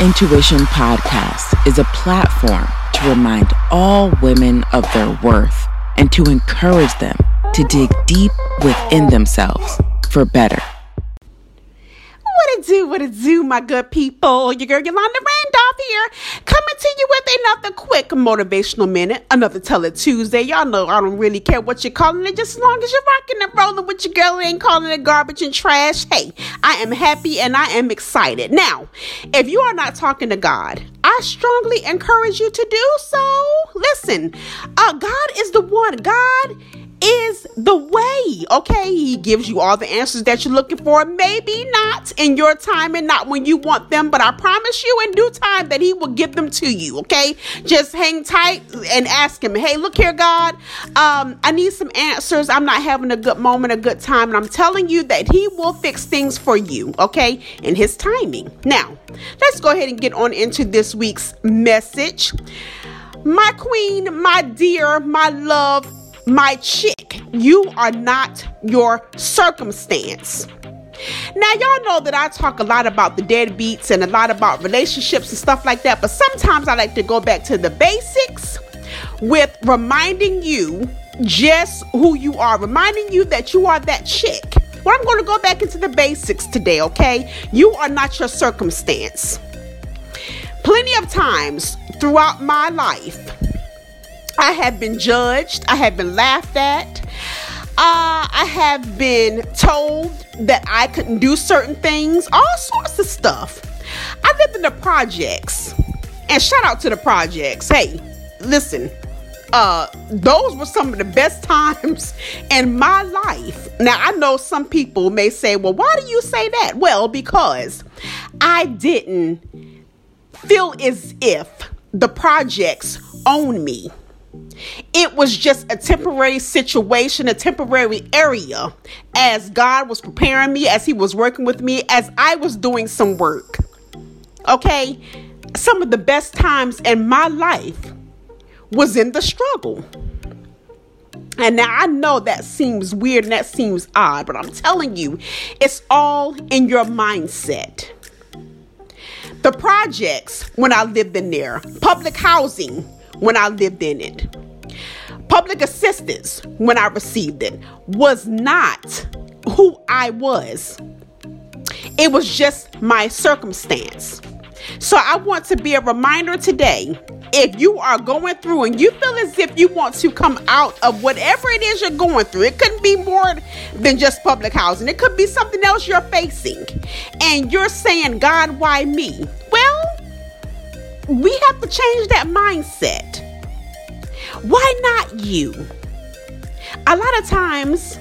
Intuition Podcast is a platform to remind all women of their worth and to encourage them to dig deep within themselves for better. What it do, what it do, my good people? Your girl Yolanda Randolph here, coming to you with another quick motivational minute, another Tell It Tuesday. Y'all know I don't really care what you're calling it, just as long as you're rocking and rolling with your girl, ain't calling it garbage and trash. Hey, I am happy and I am excited. Now, if you are not talking to God, I strongly encourage you to do so. Listen, uh, God is the one. God is the way. Okay, he gives you all the answers that you're looking for. Maybe not in your time and not when you want them, but I promise you in due time that he will give them to you. Okay, just hang tight and ask him, Hey, look here, God, um, I need some answers. I'm not having a good moment, a good time, and I'm telling you that he will fix things for you. Okay, in his timing. Now, let's go ahead and get on into this week's message. My queen, my dear, my love, my chick, you are not your circumstance. Now, y'all know that I talk a lot about the deadbeats and a lot about relationships and stuff like that, but sometimes I like to go back to the basics with reminding you just who you are, reminding you that you are that chick. Well, I'm going to go back into the basics today, okay? You are not your circumstance. Plenty of times throughout my life, I have been judged, I have been laughed at. Uh, I have been told that I couldn't do certain things, all sorts of stuff. I lived in the projects, and shout out to the projects. Hey, listen, uh, those were some of the best times in my life. Now, I know some people may say, well, why do you say that? Well, because I didn't feel as if the projects own me. It was just a temporary situation, a temporary area as God was preparing me, as He was working with me, as I was doing some work. Okay? Some of the best times in my life was in the struggle. And now I know that seems weird and that seems odd, but I'm telling you, it's all in your mindset. The projects, when I lived in there, public housing, when I lived in it. Public assistance, when I received it, was not who I was. It was just my circumstance. So I want to be a reminder today if you are going through and you feel as if you want to come out of whatever it is you're going through, it couldn't be more than just public housing, it could be something else you're facing, and you're saying, God, why me? Well, we have to change that mindset. Why not you? A lot of times,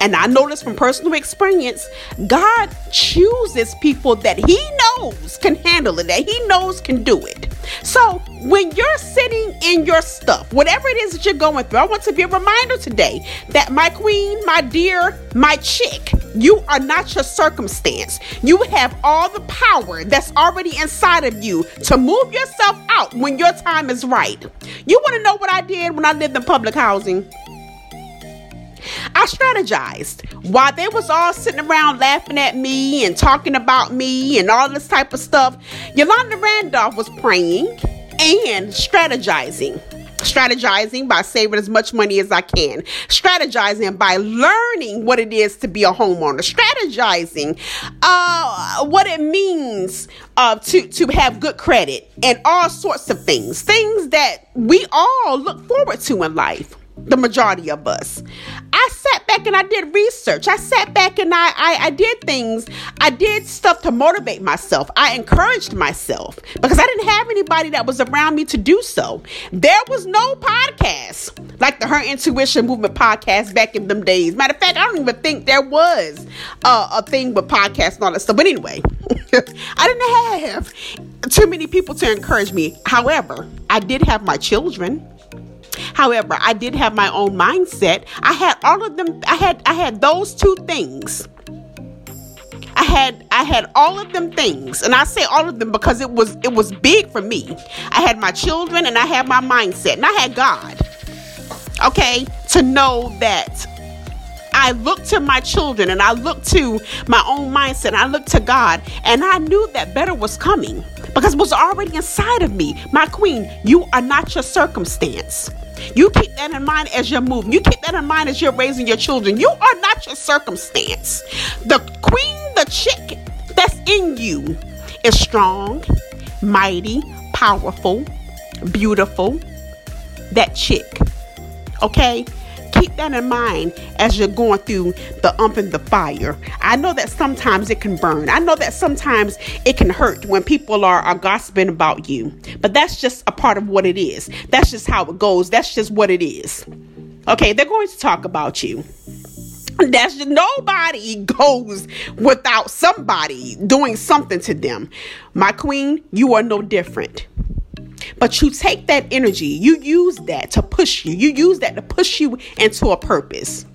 and I know this from personal experience, God chooses people that He knows can handle it, that He knows can do it. So when you're sitting in your stuff, whatever it is that you're going through, I want to be a reminder today that my queen, my dear, my chick, you are not your circumstance. You have all the power that's already inside of you to move yourself out when your time is right. You want to know what I did when I lived in public housing? I strategized while they was all sitting around laughing at me and talking about me and all this type of stuff. Yolanda Randolph was praying and strategizing. Strategizing by saving as much money as I can. Strategizing by learning what it is to be a homeowner. Strategizing uh, what it means uh, to, to have good credit and all sorts of things. Things that we all look forward to in life the majority of us. I sat back and I did research. I sat back and I, I, I did things. I did stuff to motivate myself. I encouraged myself because I didn't have anybody that was around me to do so. There was no podcast like the Her Intuition Movement podcast back in them days. Matter of fact, I don't even think there was a thing with podcasts and all that stuff. But anyway, I didn't have too many people to encourage me. However, I did have my children. However, I did have my own mindset. I had all of them. I had I had those two things. I had I had all of them things, and I say all of them because it was it was big for me. I had my children, and I had my mindset, and I had God. Okay, to know that I looked to my children and I looked to my own mindset. And I looked to God and I knew that better was coming because it was already inside of me. My queen, you are not your circumstance. You keep that in mind as you're moving. You keep that in mind as you're raising your children. You are not your circumstance. The queen, the chick that's in you is strong, mighty, powerful, beautiful. That chick. Okay? Keep that in mind as you're going through the ump and the fire. I know that sometimes it can burn. I know that sometimes it can hurt when people are, are gossiping about you. But that's just a part of what it is. That's just how it goes. That's just what it is. Okay, they're going to talk about you. That's just, nobody goes without somebody doing something to them. My queen, you are no different. But you take that energy, you use that to push you. You use that to push you into a purpose.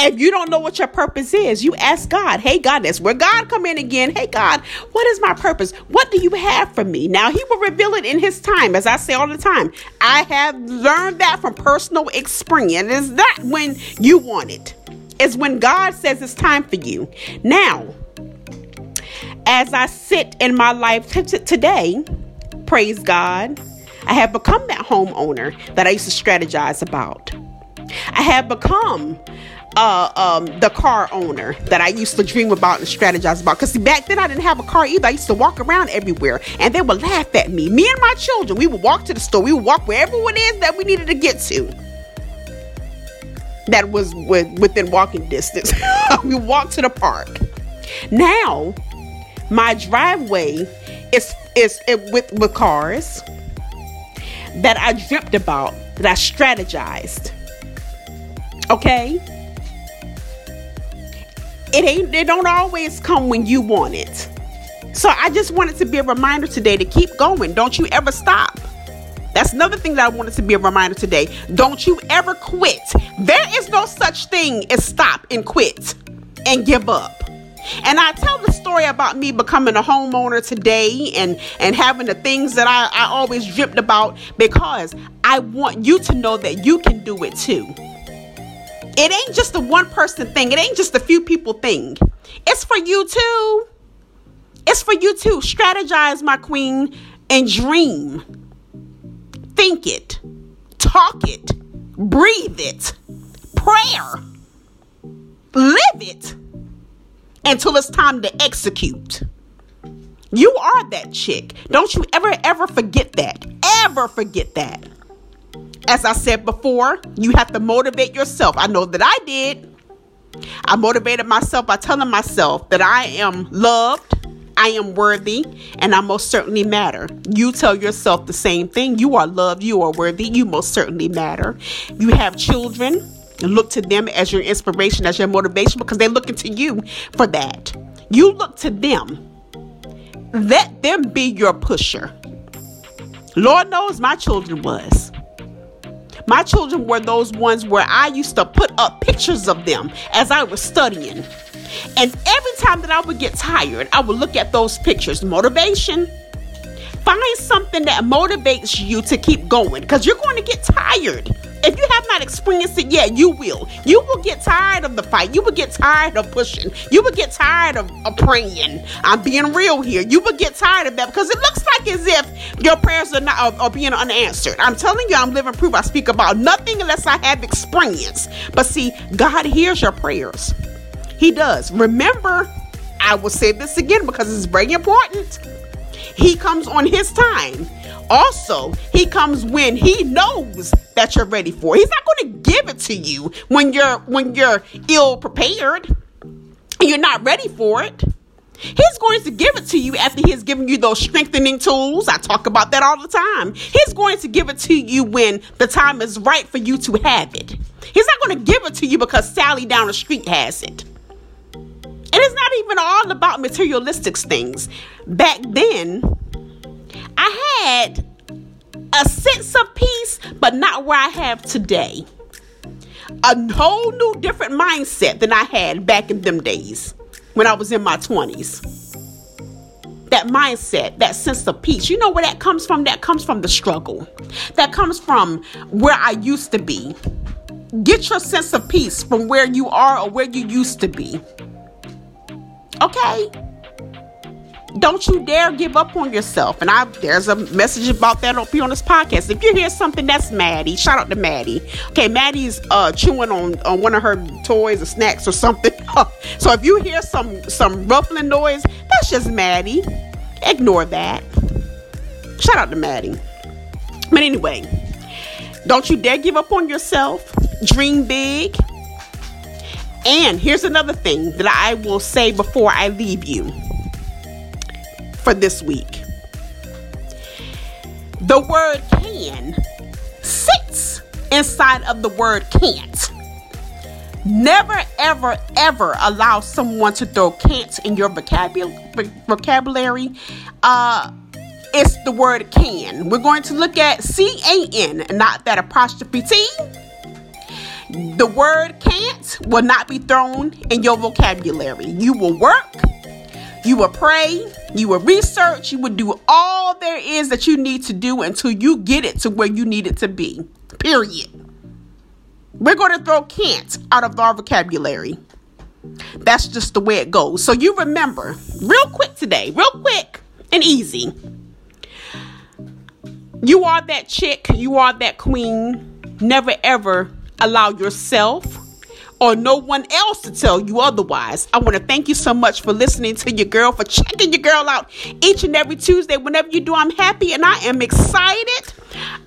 If you don't know what your purpose is, you ask God, hey God, that's where God come in again. Hey God, what is my purpose? What do you have for me? Now he will reveal it in his time, as I say all the time. I have learned that from personal experience. It's not when you want it. It's when God says it's time for you. Now, as I sit in my life t- today, praise God, I have become that homeowner that I used to strategize about. I have become uh, um, the car owner that I used to dream about and strategize about. Because back then I didn't have a car either. I used to walk around everywhere and they would laugh at me. Me and my children, we would walk to the store. We would walk wherever it is that we needed to get to. That was within walking distance. we walked to the park. Now, my driveway is is it with with cars that I dreamt about, that I strategized. Okay? It ain't it don't always come when you want it. So I just wanted to be a reminder today to keep going. Don't you ever stop. That's another thing that I wanted to be a reminder today. Don't you ever quit. There is no such thing as stop and quit and give up. And I tell the story about me becoming a homeowner today and, and having the things that I, I always dreamt about because I want you to know that you can do it too. It ain't just a one person thing, it ain't just a few people thing. It's for you too. It's for you too. Strategize, my queen, and dream. Think it, talk it, breathe it, prayer, live it until it's time to execute. You are that chick. Don't you ever, ever forget that. Ever forget that. As I said before, you have to motivate yourself. I know that I did. I motivated myself by telling myself that I am loved, I am worthy, and I most certainly matter. You tell yourself the same thing. You are loved, you are worthy, you most certainly matter. You have children, look to them as your inspiration, as your motivation, because they're looking to you for that. You look to them. Let them be your pusher. Lord knows my children was. My children were those ones where I used to put up pictures of them as I was studying. And every time that I would get tired, I would look at those pictures. Motivation. Find something that motivates you to keep going because you're going to get tired. Not experienced it yet, you will. You will get tired of the fight. You will get tired of pushing. You will get tired of, of praying. I'm being real here. You will get tired of that because it looks like as if your prayers are not are, are being unanswered. I'm telling you, I'm living proof. I speak about nothing unless I have experience. But see, God hears your prayers. He does. Remember, I will say this again because it's very important. He comes on his time. Also, he comes when he knows that you're ready for. He's not going to give it to you when you're when you're ill prepared and you're not ready for it. He's going to give it to you after he's given you those strengthening tools. I talk about that all the time. He's going to give it to you when the time is right for you to have it. He's not going to give it to you because Sally down the street has it. And it's not even all about materialistic things. Back then, I had a sense of peace, but not where I have today. A whole new different mindset than I had back in them days when I was in my 20s. That mindset, that sense of peace. You know where that comes from? That comes from the struggle. That comes from where I used to be. get your sense of peace from where you are or where you used to be. Okay? Don't you dare give up on yourself. And I there's a message about that up here on this podcast. If you hear something that's Maddie, shout out to Maddie. Okay, Maddie's uh, chewing on, on one of her toys or snacks or something. so if you hear some some ruffling noise, that's just Maddie. Ignore that. Shout out to Maddie. But anyway, don't you dare give up on yourself. Dream big. And here's another thing that I will say before I leave you for this week. The word can sits inside of the word can't. Never, ever, ever allow someone to throw can't in your vocabulary. Uh, it's the word can. We're going to look at C A N, not that apostrophe T. The word can't will not be thrown in your vocabulary. You will work, you will pray, you will research, you will do all there is that you need to do until you get it to where you need it to be. Period. We're going to throw can't out of our vocabulary. That's just the way it goes. So you remember, real quick today, real quick and easy. You are that chick, you are that queen. Never ever allow yourself or no one else to tell you otherwise. I want to thank you so much for listening to your girl, for checking your girl out each and every Tuesday. Whenever you do, I'm happy and I am excited.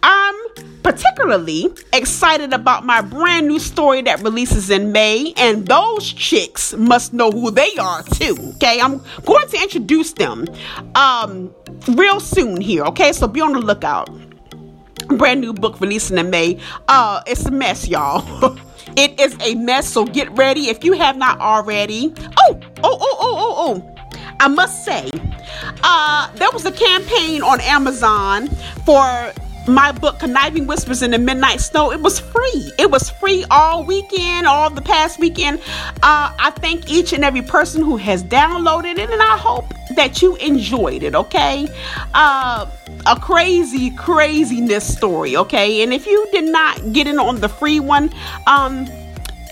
I'm particularly excited about my brand new story that releases in May, and those chicks must know who they are too. Okay, I'm going to introduce them um, real soon here. Okay, so be on the lookout. Brand new book releasing in May. Uh, it's a mess, y'all. It is a mess, so get ready if you have not already. Oh, oh, oh, oh, oh, oh. I must say, uh, there was a campaign on Amazon for my book conniving whispers in the midnight snow it was free. It was free all weekend all the past weekend. Uh, i thank each and every person who has downloaded it and i hope that you enjoyed it okay? Uh, a crazy craziness story okay? And if you did not get in on the free one um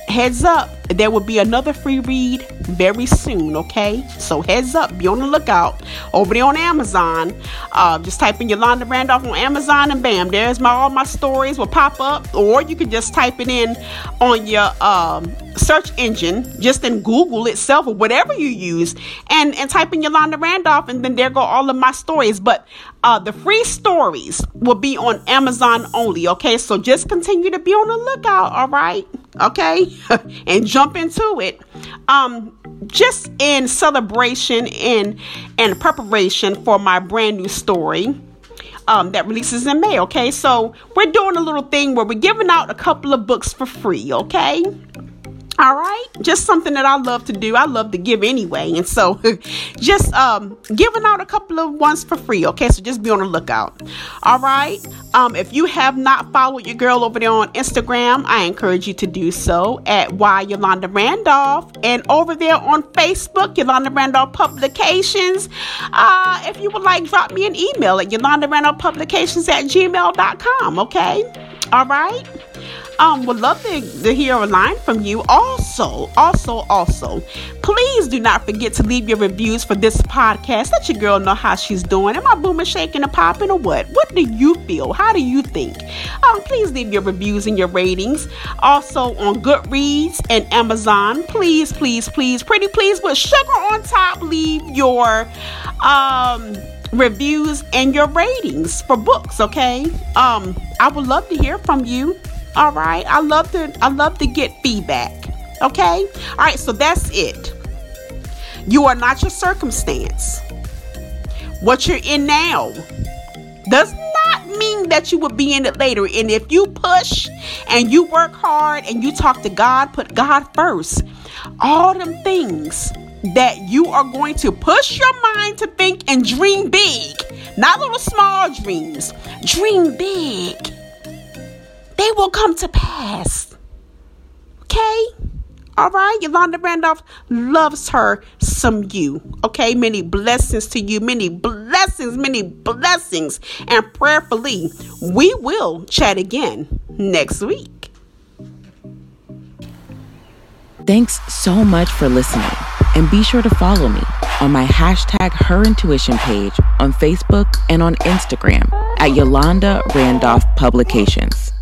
heads up there will be another free read very soon okay? So heads up be on the lookout. Over there on amazon uh, just type in yolanda randolph on amazon and bam there's my all my stories will pop up. Or you can just type it in on your um, search engine just in google itself or whatever you use and and type in yolanda randolph and then there go all of my stories. But uh, the free stories will be on amazon only okay so just continue to be on the lookout all right okay and jump into it um just in celebration and and preparation for my brand new story um, that releases in May. Okay, so we're doing a little thing where we're giving out a couple of books for free. Okay, all right, just something that I love to do. I love to give anyway, and so just um, giving out a couple of ones for free. Okay, so just be on the lookout. All right, um, if you have not followed your girl over there on Instagram, I encourage you to do so at Y Yolanda Randolph, and over there on Facebook, Yolanda Randolph Publications. Uh, if you would like, drop me an email at Yolanda Randolph Publications at gmail.com. Okay, all right um would love to, to hear a line from you also also also. Please do not forget to leave your reviews for this podcast. Let your girl know how she's doing. Am i booming shaking and popping or what? What do you feel? How do you think? Um please leave your reviews and your ratings. Also on goodreads and amazon. Please please please pretty please with sugar on top leave your um reviews and your ratings for books okay? Um i would love to hear from you all right. I love to I love to get feedback. Okay? All right, so that's it. You are not your circumstance. What you're in now does not mean that you will be in it later. And if you push and you work hard and you talk to God, put God first, all them things that you are going to push your mind to think and dream big, not little small dreams. Dream big they will come to pass. Okay? All right, Yolanda Randolph loves her some you. Okay, many blessings to you, many blessings, many blessings, and prayerfully, we will chat again next week. Thanks so much for listening, and be sure to follow me on my hashtag Her Intuition page on Facebook and on Instagram at Yolanda Randolph Publications.